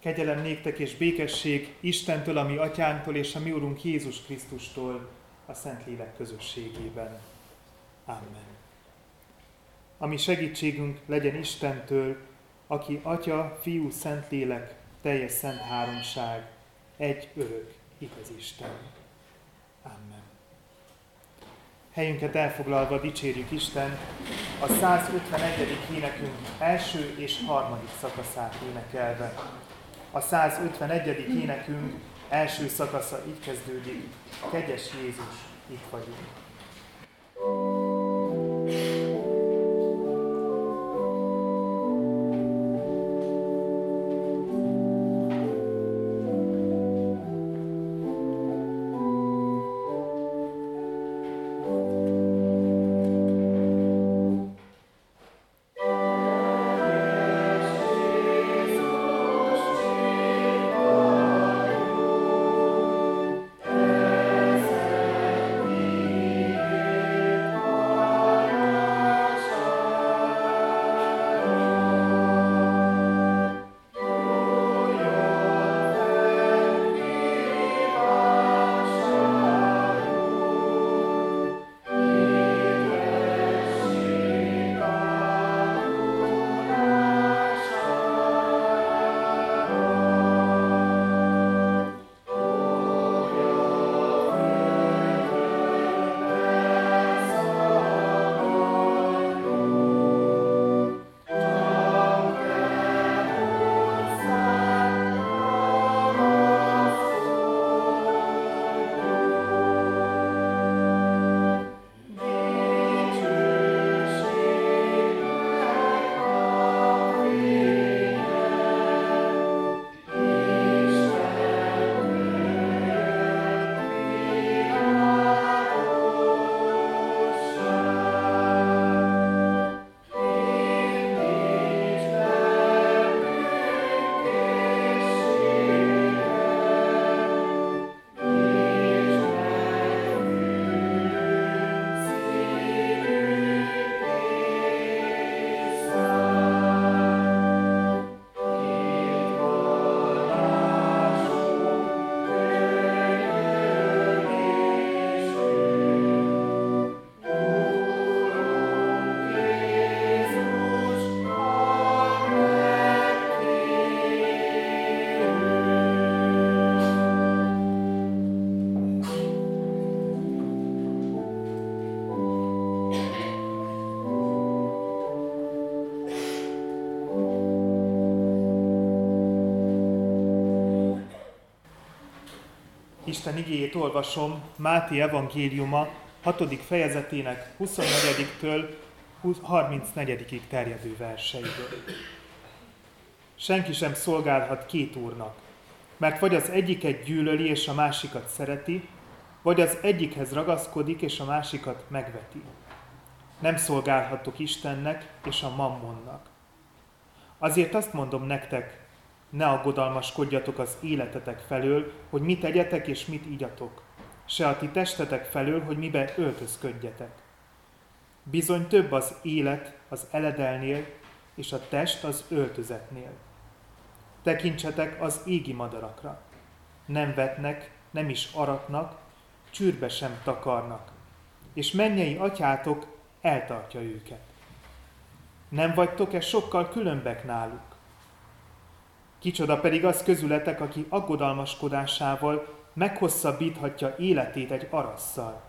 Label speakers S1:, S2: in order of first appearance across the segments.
S1: Kegyelem néktek és békesség Istentől, a mi atyánktól és a mi Urunk Jézus Krisztustól a Szentlélek közösségében. Amen. Ami segítségünk legyen Istentől, aki Atya, Fiú, Szentlélek, teljes szent háromság, egy örök, igaz Isten. Amen. Helyünket elfoglalva dicsérjük Isten, a 151. énekünk első és harmadik szakaszát énekelve. A 151. énekünk első szakasza így kezdődik, Kegyes Jézus, itt vagyunk. Isten igéjét olvasom Máté evangéliuma 6. fejezetének 24-től 34 terjedő verseiből. Senki sem szolgálhat két úrnak, mert vagy az egyiket gyűlöli és a másikat szereti, vagy az egyikhez ragaszkodik és a másikat megveti. Nem szolgálhatok Istennek és a mammonnak. Azért azt mondom nektek, ne aggodalmaskodjatok az életetek felől, hogy mit tegyetek és mit igyatok, se a ti testetek felől, hogy mibe öltözködjetek. Bizony több az élet az eledelnél, és a test az öltözetnél. Tekintsetek az égi madarakra. Nem vetnek, nem is aratnak, csűrbe sem takarnak, és mennyei atyátok eltartja őket. Nem vagytok-e sokkal különbek náluk? Kicsoda pedig az közületek, aki aggodalmaskodásával meghosszabbíthatja életét egy arasszal.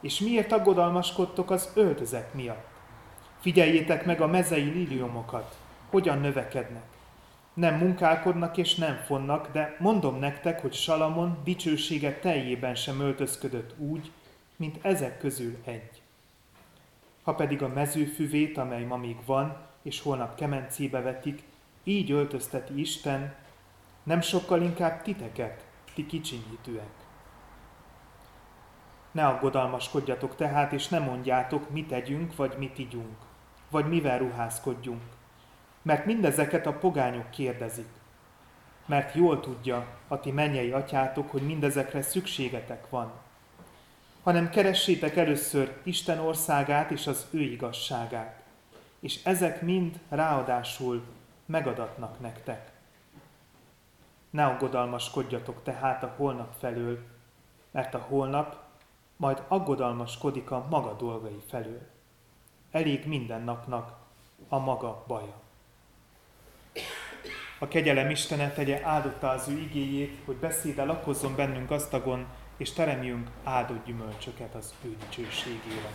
S1: És miért aggodalmaskodtok az öltözet miatt? Figyeljétek meg a mezei liliumokat, hogyan növekednek. Nem munkálkodnak és nem fonnak, de mondom nektek, hogy Salamon dicsősége teljében sem öltözködött úgy, mint ezek közül egy. Ha pedig a mezőfüvét, amely ma még van, és holnap kemencébe vetik, így öltözteti Isten, nem sokkal inkább titeket, ti kicsinyítőek. Ne aggodalmaskodjatok tehát, és ne mondjátok, mit tegyünk, vagy mit igyunk, vagy mivel ruházkodjunk. Mert mindezeket a pogányok kérdezik. Mert jól tudja a ti mennyei atyátok, hogy mindezekre szükségetek van. Hanem keressétek először Isten országát és az ő igazságát. És ezek mind ráadásul megadatnak nektek. Ne aggodalmaskodjatok tehát a holnap felől, mert a holnap majd aggodalmaskodik a maga dolgai felől. Elég minden napnak a maga baja. A kegyelem Istene tegye áldotta az ő igéjét, hogy beszéde lakozzon bennünk gazdagon, és teremjünk áldott gyümölcsöket az ő dicsőségére.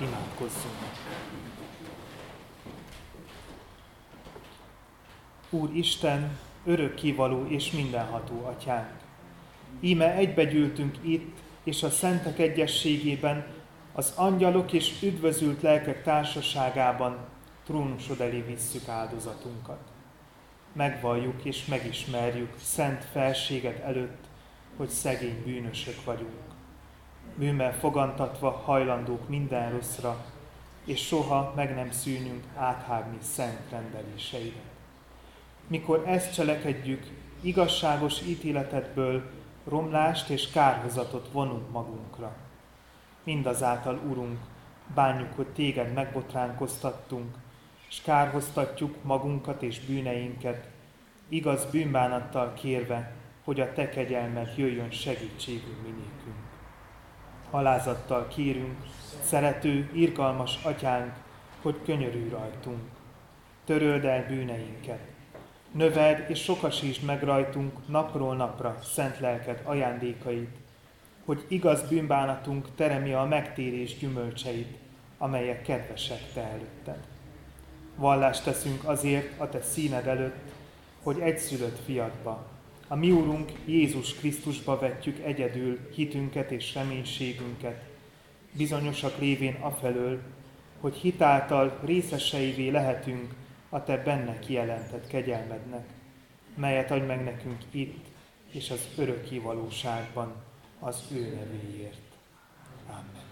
S1: Imádkozzunk! Úr Isten, örökkévaló és mindenható atyánk! Íme egybegyűltünk itt, és a szentek egyességében, az angyalok és üdvözült lelkek társaságában trónusod elé visszük áldozatunkat. Megvalljuk és megismerjük szent felséget előtt, hogy szegény bűnösök vagyunk. Bűnmel fogantatva hajlandók minden rosszra, és soha meg nem szűnünk áthágni szent rendeléseidet. Mikor ezt cselekedjük, igazságos ítéletedből romlást és kárhozatot vonunk magunkra. Mindazáltal, Urunk, bánjuk, hogy téged megbotránkoztattunk, és kárhoztatjuk magunkat és bűneinket, igaz bűnbánattal kérve, hogy a Te kegyelmed jöjjön segítségünk minékünk. Alázattal kérünk, szerető, irgalmas atyánk, hogy könyörülj rajtunk. Töröld el bűneinket. Növeld és sokasítsd meg rajtunk napról napra szent lelked ajándékait, hogy igaz bűnbánatunk teremi a megtérés gyümölcseit, amelyek kedvesek Te előtted. Vallást teszünk azért a Te színed előtt, hogy egyszülött fiadba, a mi Úrunk Jézus Krisztusba vetjük egyedül hitünket és reménységünket, bizonyosak lévén afelől, hogy hitáltal részeseivé lehetünk a Te benne kijelentett kegyelmednek, melyet adj meg nekünk itt és az öröki valóságban az ő nevéért. Amen.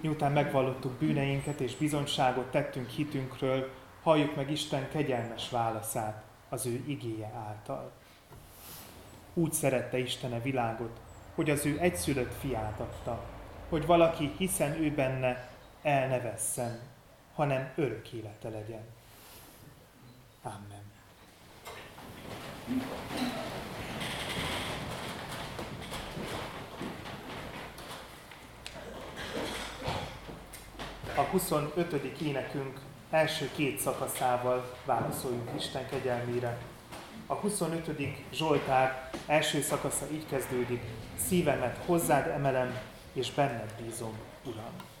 S1: Miután megvallottuk bűneinket és bizonyságot tettünk hitünkről, halljuk meg Isten kegyelmes válaszát az ő igéje által. Úgy szerette Istene világot, hogy az ő egyszülött fiát adta, hogy valaki, hiszen ő benne, el ne vesszen, hanem örök élete legyen. Amen. A 25. énekünk első két szakaszával válaszoljunk Isten kegyelmére. A 25. Zsoltár első szakasza így kezdődik, szívemet hozzád emelem, és benned bízom, Uram.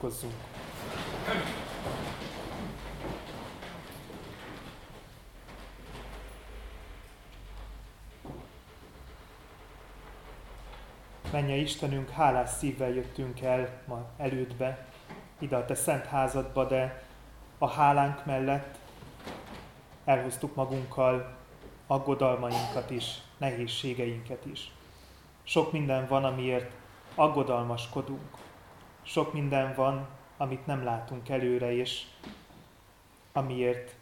S1: Imádkozzunk! Menje Istenünk, hálás szívvel jöttünk el ma elődbe, ide a te szent házadba, de a hálánk mellett elhoztuk magunkkal aggodalmainkat is, nehézségeinket is. Sok minden van, amiért aggodalmaskodunk. Sok minden van, amit nem látunk előre, és amiért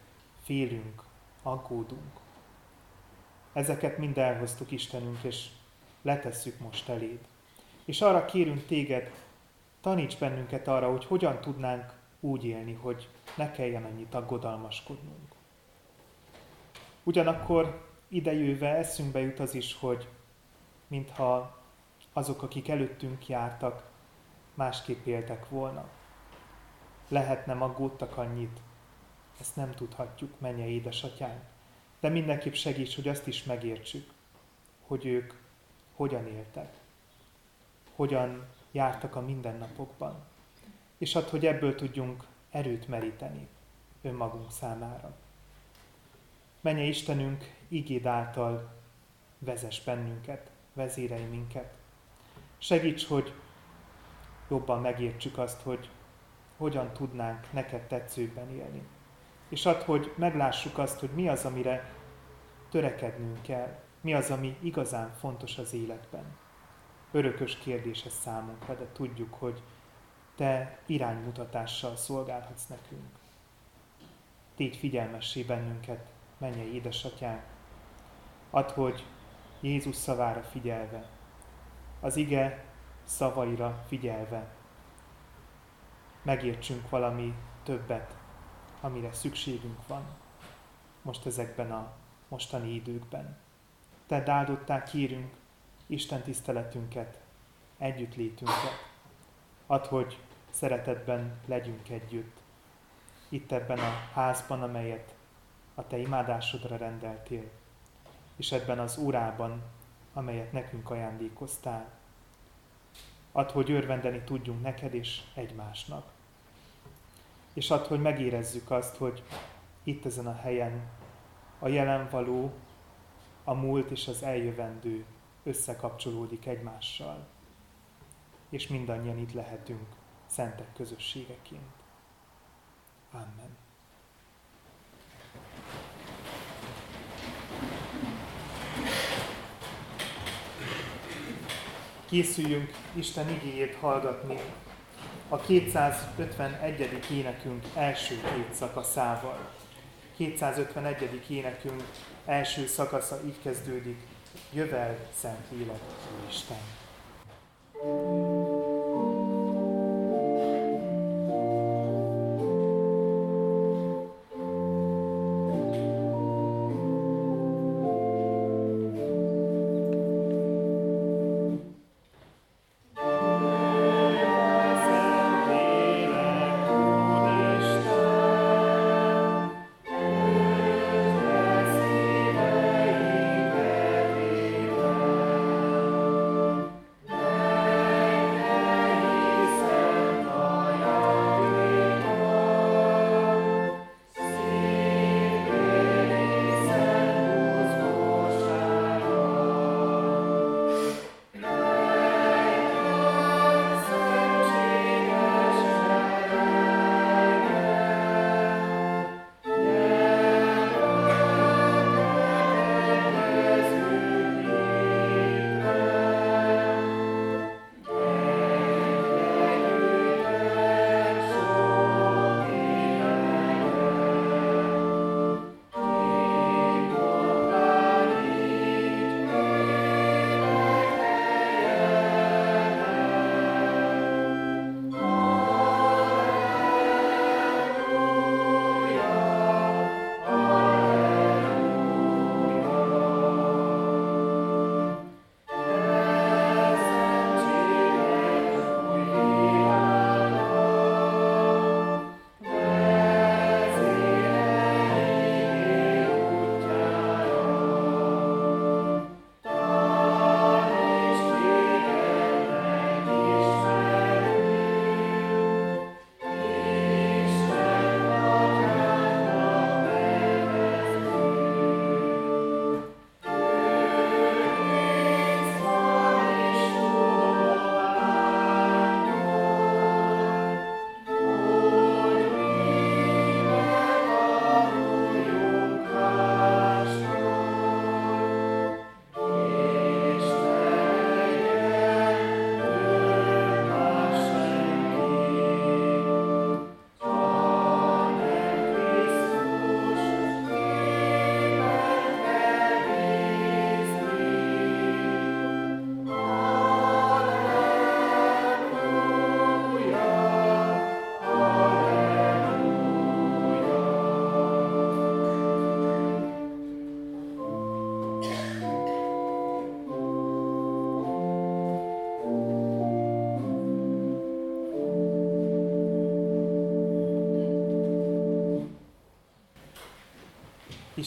S1: félünk, aggódunk. Ezeket mind elhoztuk Istenünk, és letesszük most eléd. És arra kérünk téged, taníts bennünket arra, hogy hogyan tudnánk úgy élni, hogy ne kelljen annyit aggodalmaskodnunk. Ugyanakkor idejöve eszünkbe jut az is, hogy mintha azok, akik előttünk jártak, másképp éltek volna. Lehet nem aggódtak annyit, ezt nem tudhatjuk, menje édesatyánk. De mindenképp segíts, hogy azt is megértsük, hogy ők hogyan éltek, hogyan jártak a mindennapokban, és add, hogy ebből tudjunk erőt meríteni önmagunk számára. Menje Istenünk, ígéd által vezes bennünket, vezérelj minket. Segíts, hogy jobban megértsük azt, hogy hogyan tudnánk neked tetszőbben élni. És add, hogy meglássuk azt, hogy mi az, amire törekednünk kell, mi az, ami igazán fontos az életben. Örökös kérdés ez számunkra, de tudjuk, hogy te iránymutatással szolgálhatsz nekünk. Tégy figyelmessé bennünket, mennyei édesatyánk. Add, hogy Jézus szavára figyelve, az ige szavaira figyelve megértsünk valami többet, amire szükségünk van most ezekben a mostani időkben. Te áldottá kérünk Isten tiszteletünket, együttlétünket. Add, hogy szeretetben legyünk együtt. Itt ebben a házban, amelyet a Te imádásodra rendeltél, és ebben az órában, amelyet nekünk ajándékoztál. Add, hogy örvendeni tudjunk neked és egymásnak. És add, hogy megérezzük azt, hogy itt ezen a helyen a jelen való, a múlt és az eljövendő összekapcsolódik egymással. És mindannyian itt lehetünk szentek közösségeként. Amen. Készüljünk Isten igéjét hallgatni a 251. énekünk első két szakaszával. 251. énekünk első szakasza így kezdődik, Jövel Szent Lélek, Isten. thank you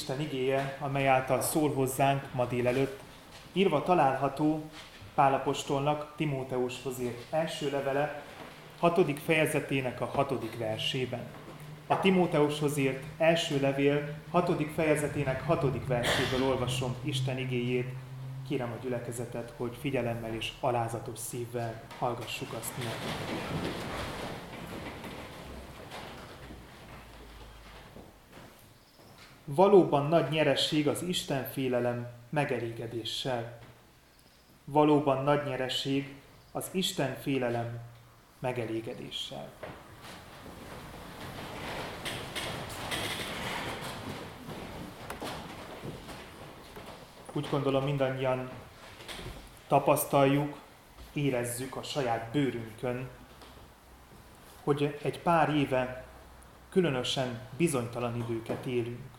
S1: Isten igéje, amely által szól hozzánk ma délelőtt, írva található Pálapostolnak Timóteushoz írt első levele, hatodik fejezetének a hatodik versében. A Timóteushoz írt első levél hatodik fejezetének hatodik verséből olvasom Isten igéjét. Kérem a gyülekezetet, hogy figyelemmel és alázatos szívvel hallgassuk azt meg. Valóban nagy nyeresség az Isten félelem megelégedéssel. Valóban nagy nyeresség az Isten félelem megelégedéssel. Úgy gondolom mindannyian tapasztaljuk, érezzük a saját bőrünkön, hogy egy pár éve különösen bizonytalan időket élünk.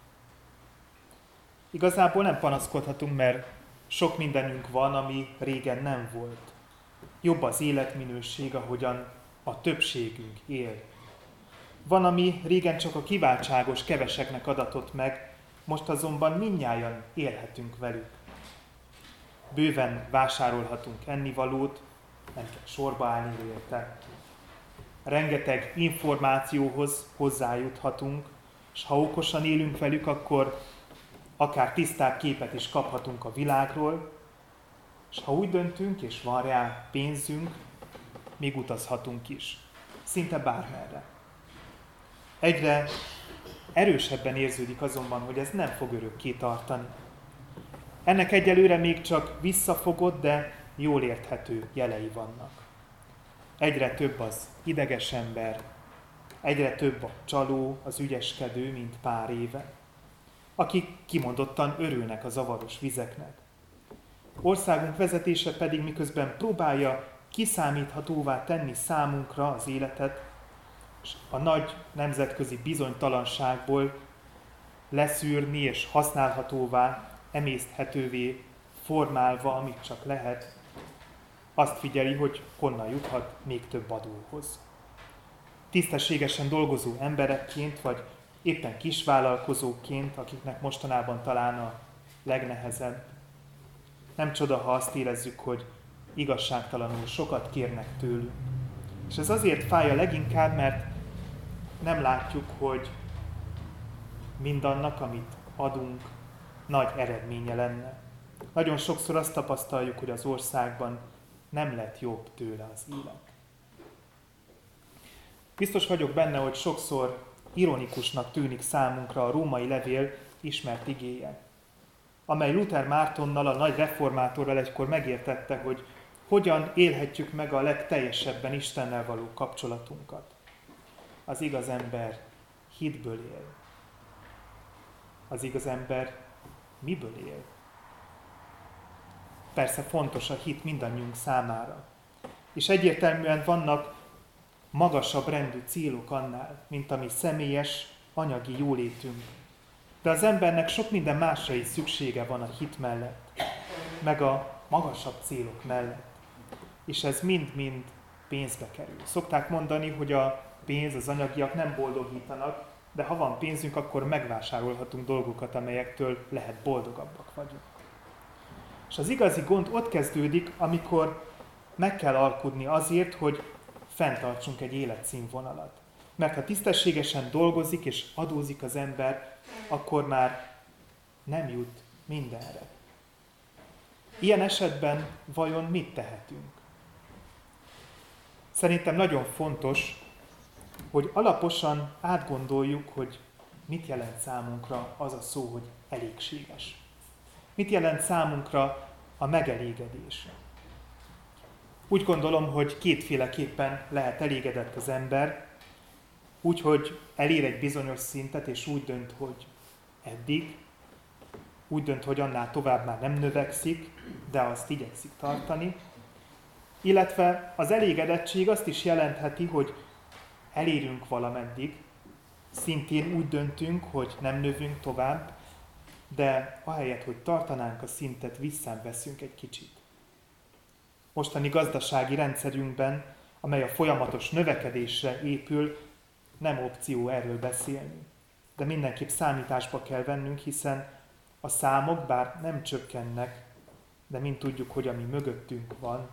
S1: Igazából nem panaszkodhatunk, mert sok mindenünk van, ami régen nem volt. Jobb az életminőség, ahogyan a többségünk él. Van, ami régen csak a kiváltságos keveseknek adatott meg, most azonban minnyáján élhetünk velük. Bőven vásárolhatunk ennivalót, nem kell sorba állni érte. Rengeteg információhoz hozzájuthatunk, és ha okosan élünk velük, akkor akár tisztább képet is kaphatunk a világról, és ha úgy döntünk, és van rá pénzünk, még utazhatunk is. Szinte bármerre. Egyre erősebben érződik azonban, hogy ez nem fog örökké tartani. Ennek egyelőre még csak visszafogott, de jól érthető jelei vannak. Egyre több az ideges ember, egyre több a csaló, az ügyeskedő, mint pár éve akik kimondottan örülnek a zavaros vizeknek. Országunk vezetése pedig miközben próbálja kiszámíthatóvá tenni számunkra az életet, és a nagy nemzetközi bizonytalanságból leszűrni és használhatóvá, emészthetővé formálva, amit csak lehet, azt figyeli, hogy honnan juthat még több adóhoz. Tisztességesen dolgozó emberekként, vagy éppen kisvállalkozóként, akiknek mostanában talán a legnehezebb. Nem csoda, ha azt érezzük, hogy igazságtalanul sokat kérnek tőlünk. És ez azért fáj a leginkább, mert nem látjuk, hogy mindannak, amit adunk, nagy eredménye lenne. Nagyon sokszor azt tapasztaljuk, hogy az országban nem lett jobb tőle az élet. Biztos vagyok benne, hogy sokszor ironikusnak tűnik számunkra a római levél ismert igéje, amely Luther Mártonnal, a nagy reformátorral egykor megértette, hogy hogyan élhetjük meg a legteljesebben Istennel való kapcsolatunkat. Az igaz ember hitből él. Az igaz ember miből él? Persze fontos a hit mindannyiunk számára. És egyértelműen vannak magasabb rendű célok annál, mint a mi személyes, anyagi jólétünk. De az embernek sok minden másra is szüksége van a hit mellett, meg a magasabb célok mellett. És ez mind-mind pénzbe kerül. Szokták mondani, hogy a pénz, az anyagiak nem boldogítanak, de ha van pénzünk, akkor megvásárolhatunk dolgokat, amelyektől lehet boldogabbak vagyunk. És az igazi gond ott kezdődik, amikor meg kell alkudni azért, hogy fenntartsunk egy életszínvonalat. Mert ha tisztességesen dolgozik és adózik az ember, akkor már nem jut mindenre. Ilyen esetben vajon mit tehetünk? Szerintem nagyon fontos, hogy alaposan átgondoljuk, hogy mit jelent számunkra az a szó, hogy elégséges. Mit jelent számunkra a megelégedés. Úgy gondolom, hogy kétféleképpen lehet elégedett az ember, úgy, hogy elér egy bizonyos szintet, és úgy dönt, hogy eddig, úgy dönt, hogy annál tovább már nem növekszik, de azt igyekszik tartani. Illetve az elégedettség azt is jelentheti, hogy elérünk valameddig, szintén úgy döntünk, hogy nem növünk tovább, de ahelyett, hogy tartanánk a szintet, visszaveszünk egy kicsit mostani gazdasági rendszerünkben, amely a folyamatos növekedésre épül, nem opció erről beszélni. de mindenképp számításba kell vennünk, hiszen a számok bár nem csökkennek, de mint tudjuk, hogy ami mögöttünk van,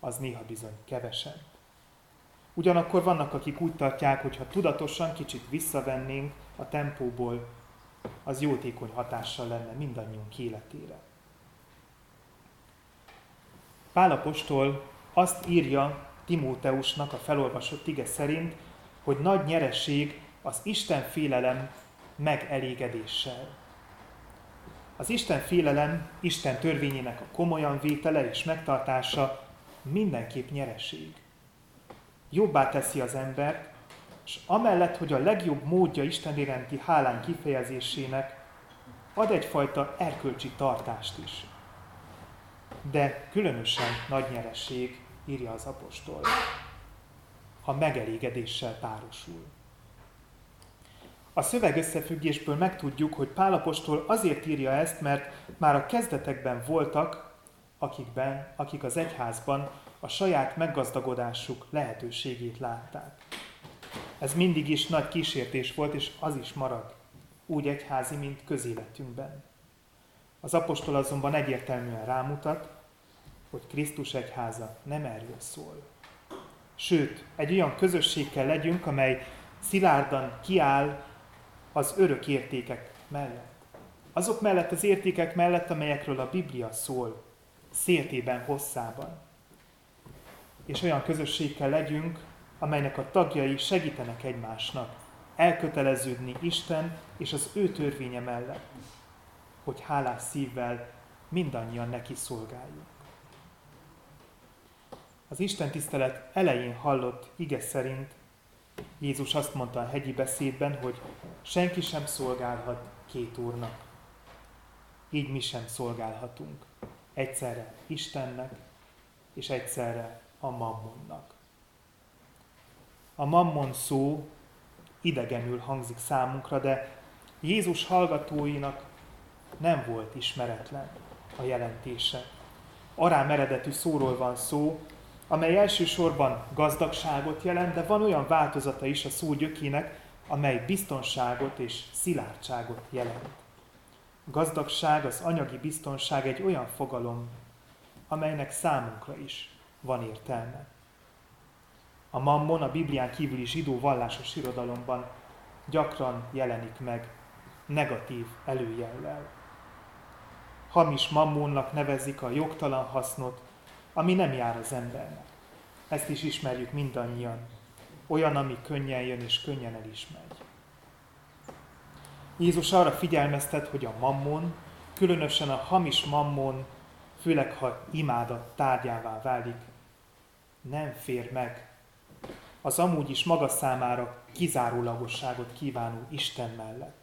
S1: az néha bizony kevesen. Ugyanakkor vannak, akik úgy tartják, hogy ha tudatosan kicsit visszavennénk a tempóból, az jótékony hatással lenne mindannyiunk életére. Pálapostól azt írja Timóteusnak a felolvasott ige szerint, hogy nagy nyereség az Isten félelem megelégedéssel. Az Isten félelem, Isten törvényének a komolyan vétele és megtartása mindenképp nyereség. Jobbá teszi az embert, és amellett, hogy a legjobb módja Isten iránti hálán kifejezésének, ad egyfajta erkölcsi tartást is. De különösen nagy nyereség, írja az apostol, ha megelégedéssel párosul. A szöveg összefüggésből megtudjuk, hogy Pálapostól azért írja ezt, mert már a kezdetekben voltak, akikben, akik az egyházban a saját meggazdagodásuk lehetőségét látták. Ez mindig is nagy kísértés volt, és az is marad, úgy egyházi, mint közéletünkben. Az apostol azonban egyértelműen rámutat, hogy Krisztus egyháza nem erről szól. Sőt, egy olyan közösség kell legyünk, amely szilárdan kiáll az örök értékek mellett. Azok mellett az értékek mellett, amelyekről a Biblia szól, széltében, hosszában. És olyan közösségkel legyünk, amelynek a tagjai segítenek egymásnak elköteleződni Isten és az ő törvénye mellett, hogy hálás szívvel mindannyian neki szolgáljunk. Az Isten tisztelet elején hallott ige szerint Jézus azt mondta a hegyi beszédben, hogy senki sem szolgálhat két úrnak. Így mi sem szolgálhatunk. Egyszerre Istennek, és egyszerre a mammonnak. A mammon szó idegenül hangzik számunkra, de Jézus hallgatóinak nem volt ismeretlen a jelentése. Arám eredetű szóról van szó, amely elsősorban gazdagságot jelent, de van olyan változata is a szó gyökének, amely biztonságot és szilárdságot jelent. Gazdagság, az anyagi biztonság egy olyan fogalom, amelynek számunkra is van értelme. A mammon a Biblián kívüli zsidó vallásos irodalomban gyakran jelenik meg negatív előjellel. Hamis mammonnak nevezik a jogtalan hasznot, ami nem jár az embernek. Ezt is ismerjük mindannyian. Olyan, ami könnyen jön és könnyen el is. Jézus arra figyelmeztet, hogy a mammon, különösen a hamis mammon, főleg ha imádat tárgyává válik, nem fér meg az amúgy is maga számára kizárólagosságot kívánó Isten mellett.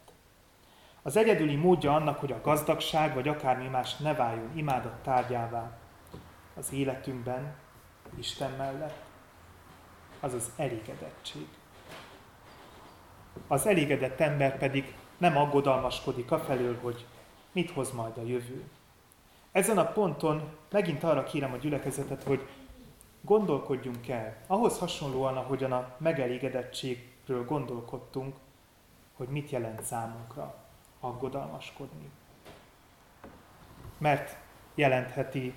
S1: Az egyedüli módja annak, hogy a gazdagság vagy akármi más ne váljon imádat tárgyává, az életünkben, Isten mellett, az az elégedettség. Az elégedett ember pedig nem aggodalmaskodik afelől, hogy mit hoz majd a jövő. Ezen a ponton megint arra kérem a gyülekezetet, hogy gondolkodjunk el, ahhoz hasonlóan, ahogyan a megelégedettségről gondolkodtunk, hogy mit jelent számunkra aggodalmaskodni. Mert jelentheti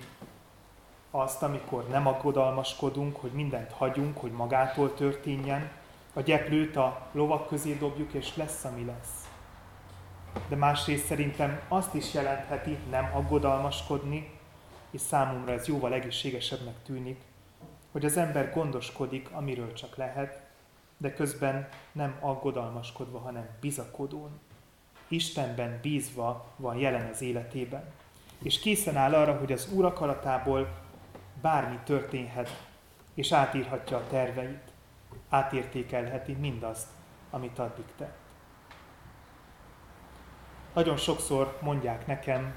S1: azt, amikor nem aggodalmaskodunk, hogy mindent hagyunk, hogy magától történjen, a gyeplőt a lovak közé dobjuk, és lesz, ami lesz. De másrészt szerintem azt is jelentheti nem aggodalmaskodni, és számomra ez jóval egészségesebbnek tűnik, hogy az ember gondoskodik, amiről csak lehet, de közben nem aggodalmaskodva, hanem bizakodón. Istenben bízva van jelen az életében. És készen áll arra, hogy az Úr akaratából bármi történhet, és átírhatja a terveit, átértékelheti mindazt, amit addig tett. Nagyon sokszor mondják nekem,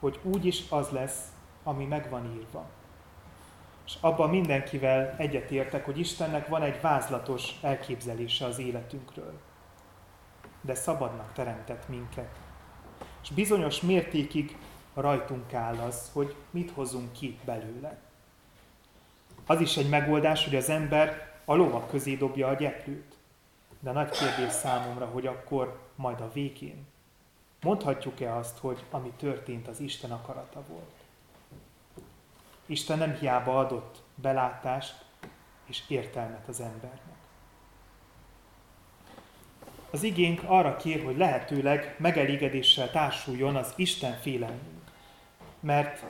S1: hogy úgy is az lesz, ami meg van írva. És abban mindenkivel egyetértek, hogy Istennek van egy vázlatos elképzelése az életünkről. De szabadnak teremtett minket. És bizonyos mértékig rajtunk áll az, hogy mit hozunk ki belőle. Az is egy megoldás, hogy az ember a lovak közé dobja a gyeplőt. De nagy kérdés számomra, hogy akkor majd a végén mondhatjuk-e azt, hogy ami történt, az Isten akarata volt. Isten nem hiába adott belátást és értelmet az embernek. Az igénk arra kér, hogy lehetőleg megelégedéssel társuljon az Isten félelmünk, mert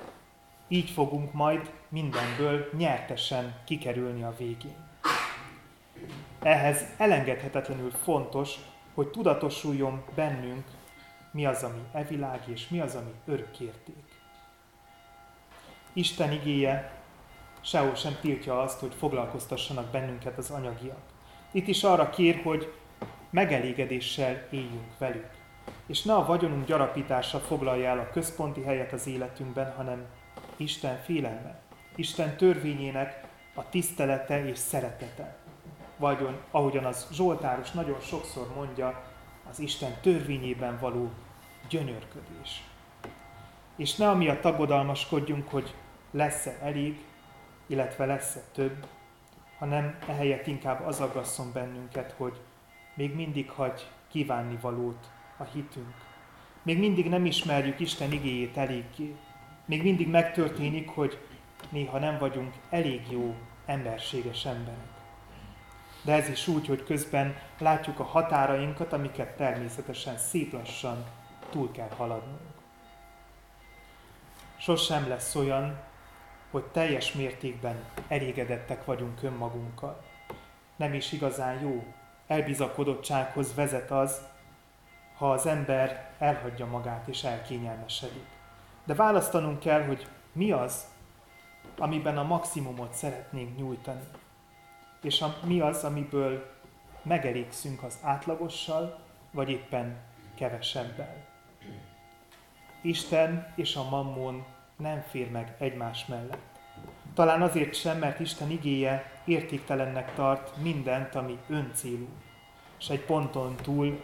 S1: így fogunk majd mindenből nyertesen kikerülni a végén. Ehhez elengedhetetlenül fontos, hogy tudatosuljon bennünk, mi az, ami evilág, és mi az, ami örökérték. Isten igéje sehol sem tiltja azt, hogy foglalkoztassanak bennünket az anyagiak. Itt is arra kér, hogy megelégedéssel éljünk velük. És ne a vagyonunk gyarapítása foglalja el a központi helyet az életünkben, hanem Isten félelme, Isten törvényének a tisztelete és szeretete. Vagy ahogyan az Zsoltáros nagyon sokszor mondja, az Isten törvényében való gyönyörködés. És ne amiatt tagodalmaskodjunk, hogy lesz-e elég, illetve lesz-e több, hanem ehelyett inkább az aggasszon bennünket, hogy még mindig hagy kívánni valót a hitünk. Még mindig nem ismerjük Isten igéjét eléggé. Még mindig megtörténik, hogy néha nem vagyunk elég jó emberséges emberek. De ez is úgy, hogy közben látjuk a határainkat, amiket természetesen szép lassan túl kell haladnunk. Sosem lesz olyan, hogy teljes mértékben elégedettek vagyunk önmagunkkal. Nem is igazán jó elbizakodottsághoz vezet az, ha az ember elhagyja magát és elkényelmesedik. De választanunk kell, hogy mi az, amiben a maximumot szeretnénk nyújtani. És a, mi az, amiből megelégszünk az átlagossal, vagy éppen kevesebbel. Isten és a mammon nem fér meg egymás mellett. Talán azért sem, mert Isten igéje értéktelennek tart mindent, ami öncélú. És egy ponton túl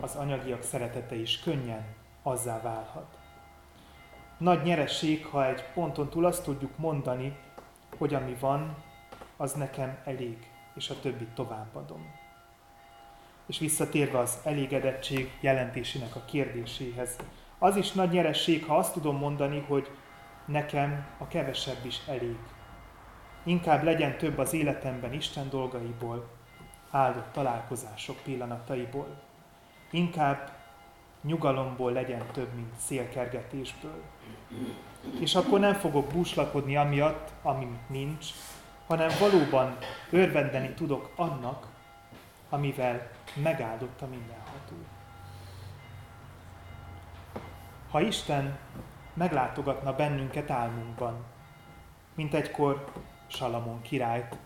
S1: az anyagiak szeretete is könnyen azzá válhat. Nagy nyeresség, ha egy ponton túl azt tudjuk mondani, hogy ami van, az nekem elég, és a többit továbbadom. És visszatérve az elégedettség jelentésének a kérdéséhez, az is nagy nyeresség, ha azt tudom mondani, hogy nekem a kevesebb is elég. Inkább legyen több az életemben Isten dolgaiból, áldott találkozások pillanataiból. Inkább nyugalomból legyen több, mint szélkergetésből. És akkor nem fogok búslakodni amiatt, ami nincs, hanem valóban örvendeni tudok annak, amivel megáldott a mindenható. Ha Isten meglátogatna bennünket álmunkban, mint egykor Salamon királyt,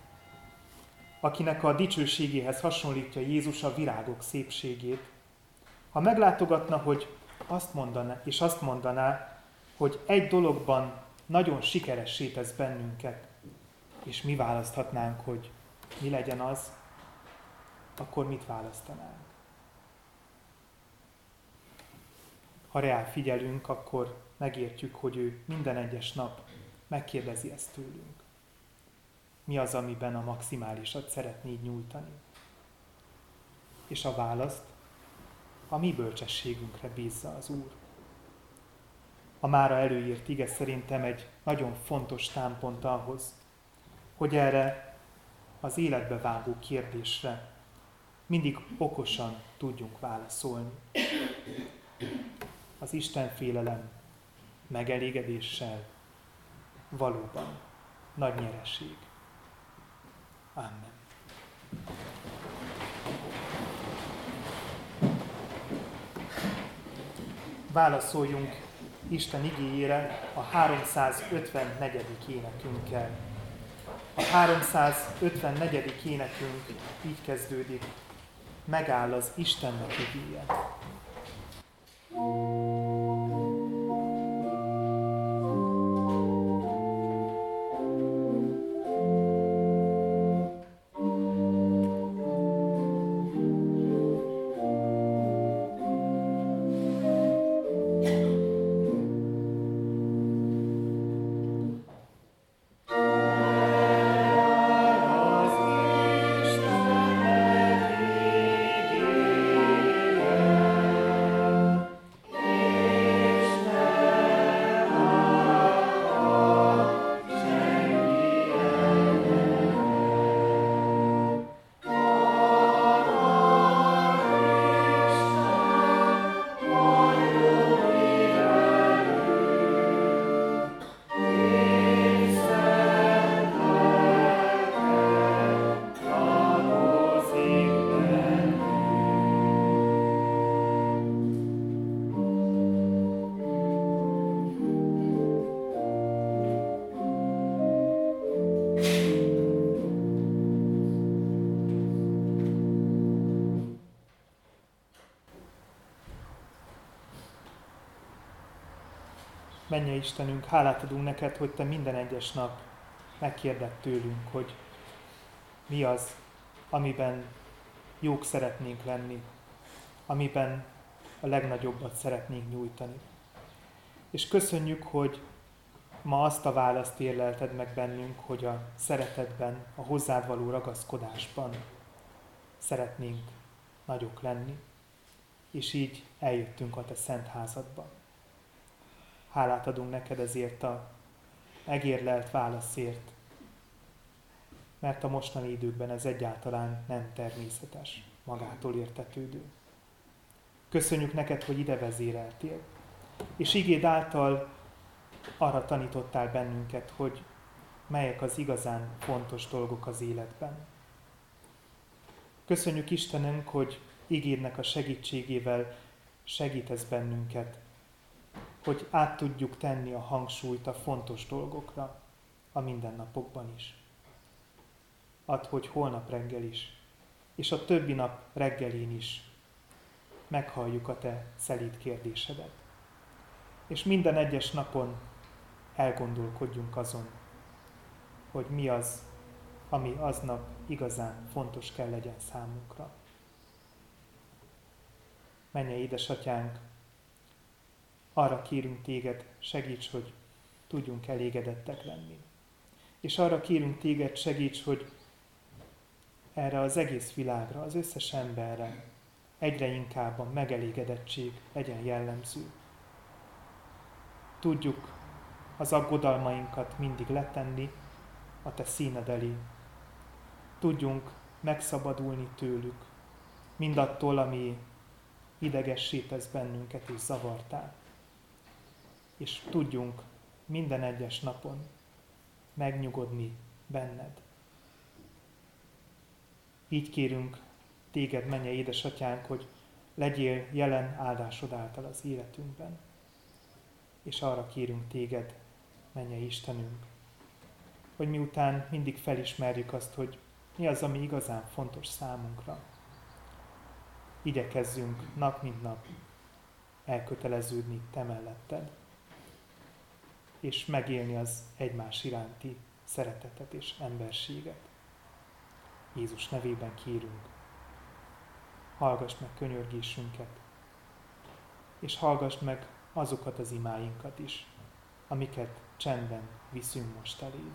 S1: akinek a dicsőségéhez hasonlítja Jézus a virágok szépségét, ha meglátogatna, hogy azt mondaná, és azt mondaná, hogy egy dologban nagyon sikeressé tesz bennünket, és mi választhatnánk, hogy mi legyen az, akkor mit választanánk? Ha reál figyelünk, akkor megértjük, hogy ő minden egyes nap megkérdezi ezt tőlünk. Mi az, amiben a maximálisat szeretnéd nyújtani? És a választ a mi bölcsességünkre bízza az Úr. A mára előírt ige szerintem egy nagyon fontos támpont ahhoz, hogy erre az életbe vágó kérdésre mindig okosan tudjunk válaszolni. Az Isten félelem megelégedéssel valóban nagy nyereség. Amen. Válaszoljunk Isten igényére a 354. énekünkkel. A 354. énekünk így kezdődik. Megáll az Istennek igéje. thank Menje Istenünk, hálát adunk neked, hogy Te minden egyes nap megkérdett tőlünk, hogy mi az, amiben jók szeretnénk lenni, amiben a legnagyobbat szeretnénk nyújtani. És köszönjük, hogy ma azt a választ érlelted meg bennünk, hogy a szeretetben, a hozzád való ragaszkodásban szeretnénk nagyok lenni. És így eljöttünk a te szent házadba. Hálát adunk neked ezért a megérlelt válaszért, mert a mostani időkben ez egyáltalán nem természetes, magától értetődő. Köszönjük neked, hogy ide vezéreltél, és igéd által arra tanítottál bennünket, hogy melyek az igazán fontos dolgok az életben. Köszönjük Istenünk, hogy igédnek a segítségével segítesz bennünket, hogy át tudjuk tenni a hangsúlyt a fontos dolgokra a mindennapokban is. Add, hogy holnap reggel is, és a többi nap reggelén is meghalljuk a te szelíd kérdésedet. És minden egyes napon elgondolkodjunk azon, hogy mi az, ami aznap igazán fontos kell legyen számunkra. Menje édesatyánk, arra kérünk téged, segíts, hogy tudjunk elégedettek lenni. És arra kérünk téged, segíts, hogy erre az egész világra, az összes emberre egyre inkább a megelégedettség legyen jellemző. Tudjuk az aggodalmainkat mindig letenni a te színed elé. Tudjunk megszabadulni tőlük, mindattól, ami idegessé tesz bennünket és zavartál. És tudjunk minden egyes napon megnyugodni benned. Így kérünk téged, menje édesatyánk, hogy legyél jelen áldásod által az életünkben. És arra kérünk téged, menje Istenünk, hogy miután mindig felismerjük azt, hogy mi az, ami igazán fontos számunkra, igyekezzünk nap mint nap elköteleződni te melletted, és megélni az egymás iránti szeretetet és emberséget. Jézus nevében kérünk. Hallgass meg könyörgésünket, és hallgass meg azokat az imáinkat is, amiket csendben viszünk most eléd.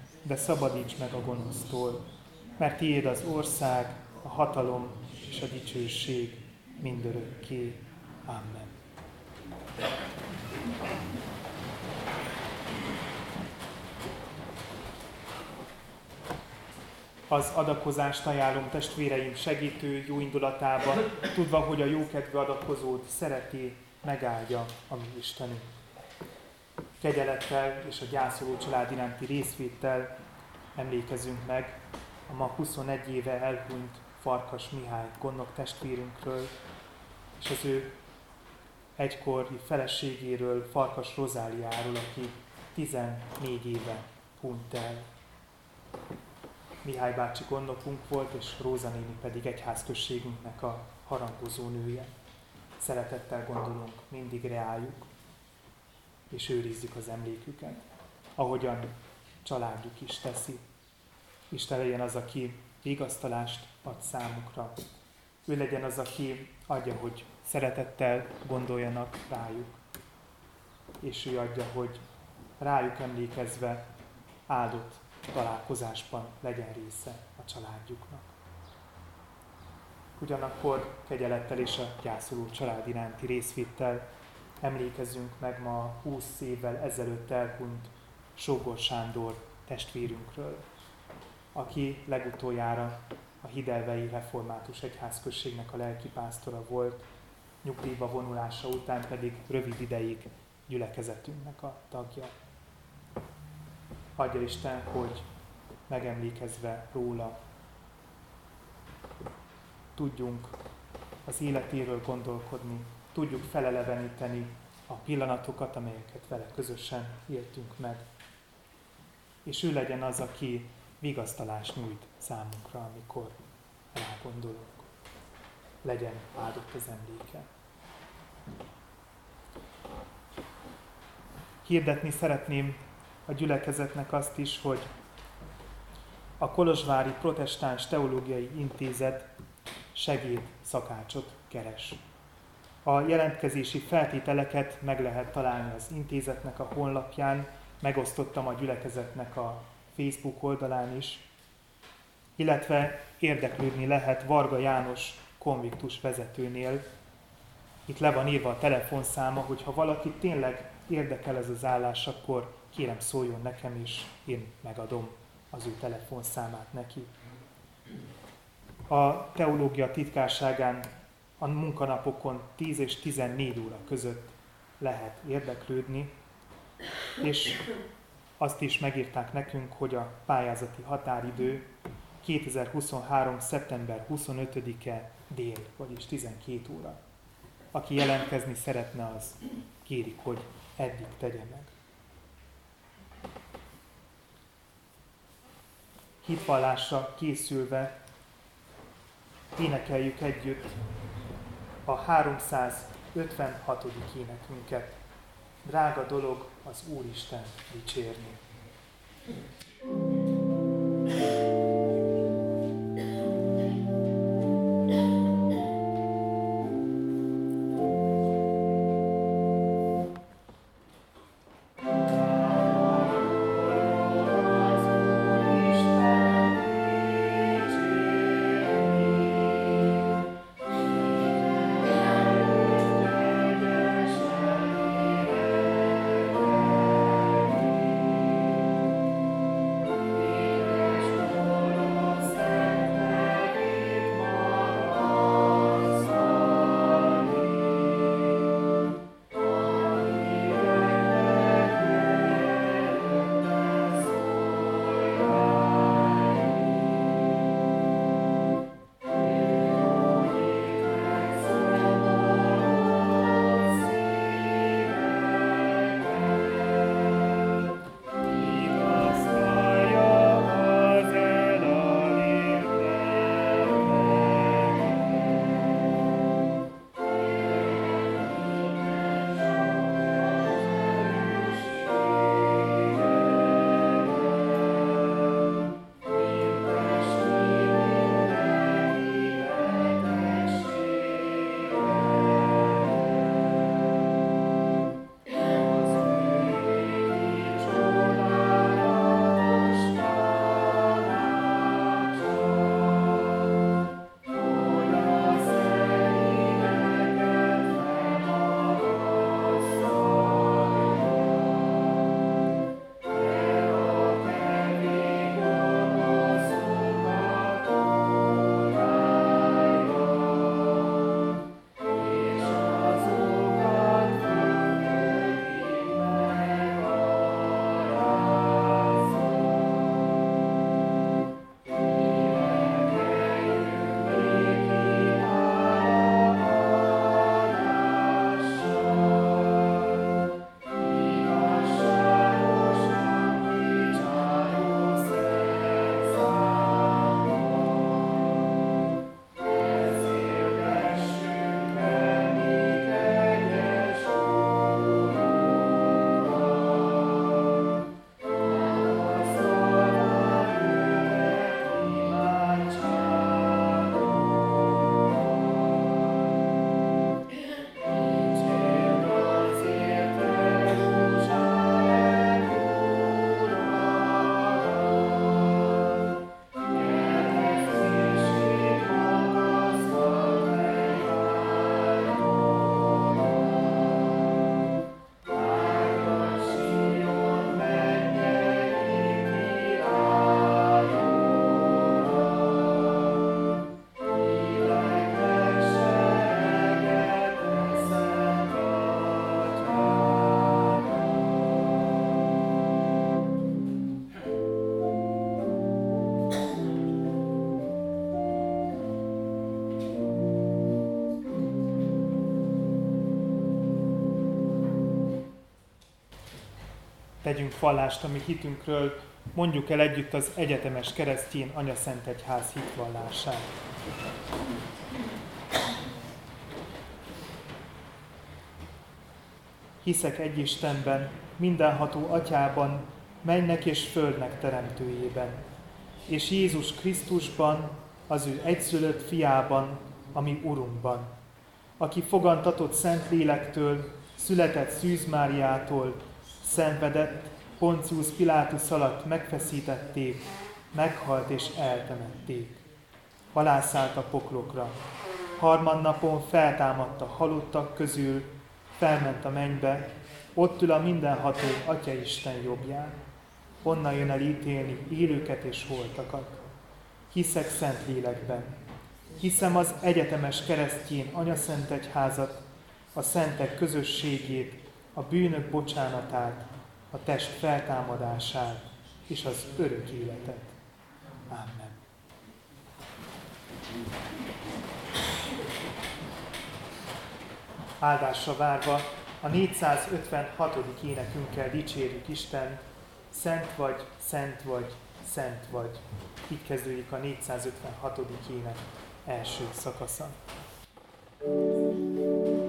S1: de szabadíts meg a gonosztól, mert tiéd az ország, a hatalom és a dicsőség mindörökké. Amen. Az adakozást ajánlom testvéreim segítő jó indulatában, tudva, hogy a jókedvű adakozót szereti, megáldja a mi Istenünk kegyelettel és a gyászoló család iránti részvéttel emlékezünk meg a ma 21 éve elhunyt Farkas Mihály gondok testvérünkről, és az ő egykori feleségéről, Farkas Rozáliáról, aki 14 éve hunyt el. Mihály bácsi gondokunk volt, és Róza néni pedig egyházközségünknek a harangozó nője. Szeretettel gondolunk mindig reáljuk, és őrizzük az emléküket, ahogyan családjuk is teszi. Isten legyen az, aki vigasztalást ad számukra. Ő legyen az, aki adja, hogy szeretettel gondoljanak rájuk. És ő adja, hogy rájuk emlékezve áldott találkozásban legyen része a családjuknak. Ugyanakkor kegyelettel és a gyászoló család iránti részvétel emlékezzünk meg ma 20 évvel ezelőtt elhunyt Sógor Sándor testvérünkről, aki legutoljára a Hidelvei Református Egyházközségnek a lelkipásztora volt, nyugdíjba vonulása után pedig rövid ideig gyülekezetünknek a tagja. Adja Isten, hogy megemlékezve róla tudjunk az életéről gondolkodni, tudjuk feleleveníteni a pillanatokat, amelyeket vele közösen éltünk meg. És ő legyen az, aki vigasztalást nyújt számunkra, amikor rá. Legyen áldott az emléke. Hirdetni szeretném a gyülekezetnek azt is, hogy a Kolozsvári Protestáns Teológiai Intézet segéd szakácsot keres. A jelentkezési feltételeket meg lehet találni az intézetnek a honlapján, megosztottam a gyülekezetnek a Facebook oldalán is, illetve érdeklődni lehet Varga János konviktus vezetőnél. Itt le van írva a telefonszáma, hogy ha valaki tényleg érdekel ez az állás, akkor kérem szóljon nekem, és én megadom az ő telefonszámát neki. A teológia titkárságán a munkanapokon 10 és 14 óra között lehet érdeklődni, és azt is megírták nekünk, hogy a pályázati határidő 2023. szeptember 25-e dél, vagyis 12 óra. Aki jelentkezni szeretne, az kérik, hogy eddig tegye meg. Hitvallásra készülve énekeljük együtt a 356. énekünket. Drága dolog az Úristen dicsérni. Tegyünk vallást a mi hitünkről, mondjuk el együtt az egyetemes keresztjén Anya Szent Egyház hitvallását. Hiszek egy Istenben, mindenható atyában, mennek és földnek teremtőjében, és Jézus Krisztusban, az ő egyszülött fiában, ami Urunkban, aki fogantatott Szent Lélektől, született Szűz Máriától, szenvedett, Poncius Pilátus alatt megfeszítették, meghalt és eltemették. Halászállt a poklokra. Harmadnapon feltámadt a halottak közül, felment a mennybe, ott ül a mindenható Atya Isten jobbján. Onnan jön el ítélni élőket és holtakat. Hiszek szent lélekben. Hiszem az egyetemes keresztjén anyaszent egyházat, a szentek közösségét, a bűnök bocsánatát, a test feltámadását és az örök életet. Amen. Áldásra várva a 456. énekünkkel dicsérjük Isten, Szent vagy, Szent vagy, Szent vagy. Így kezdődik a 456. ének első szakasza. thank you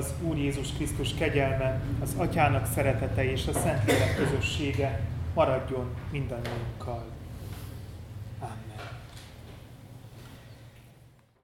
S1: az Úr Jézus Krisztus kegyelme, az Atyának szeretete és a Szentlélek közössége maradjon mindannyiunkkal.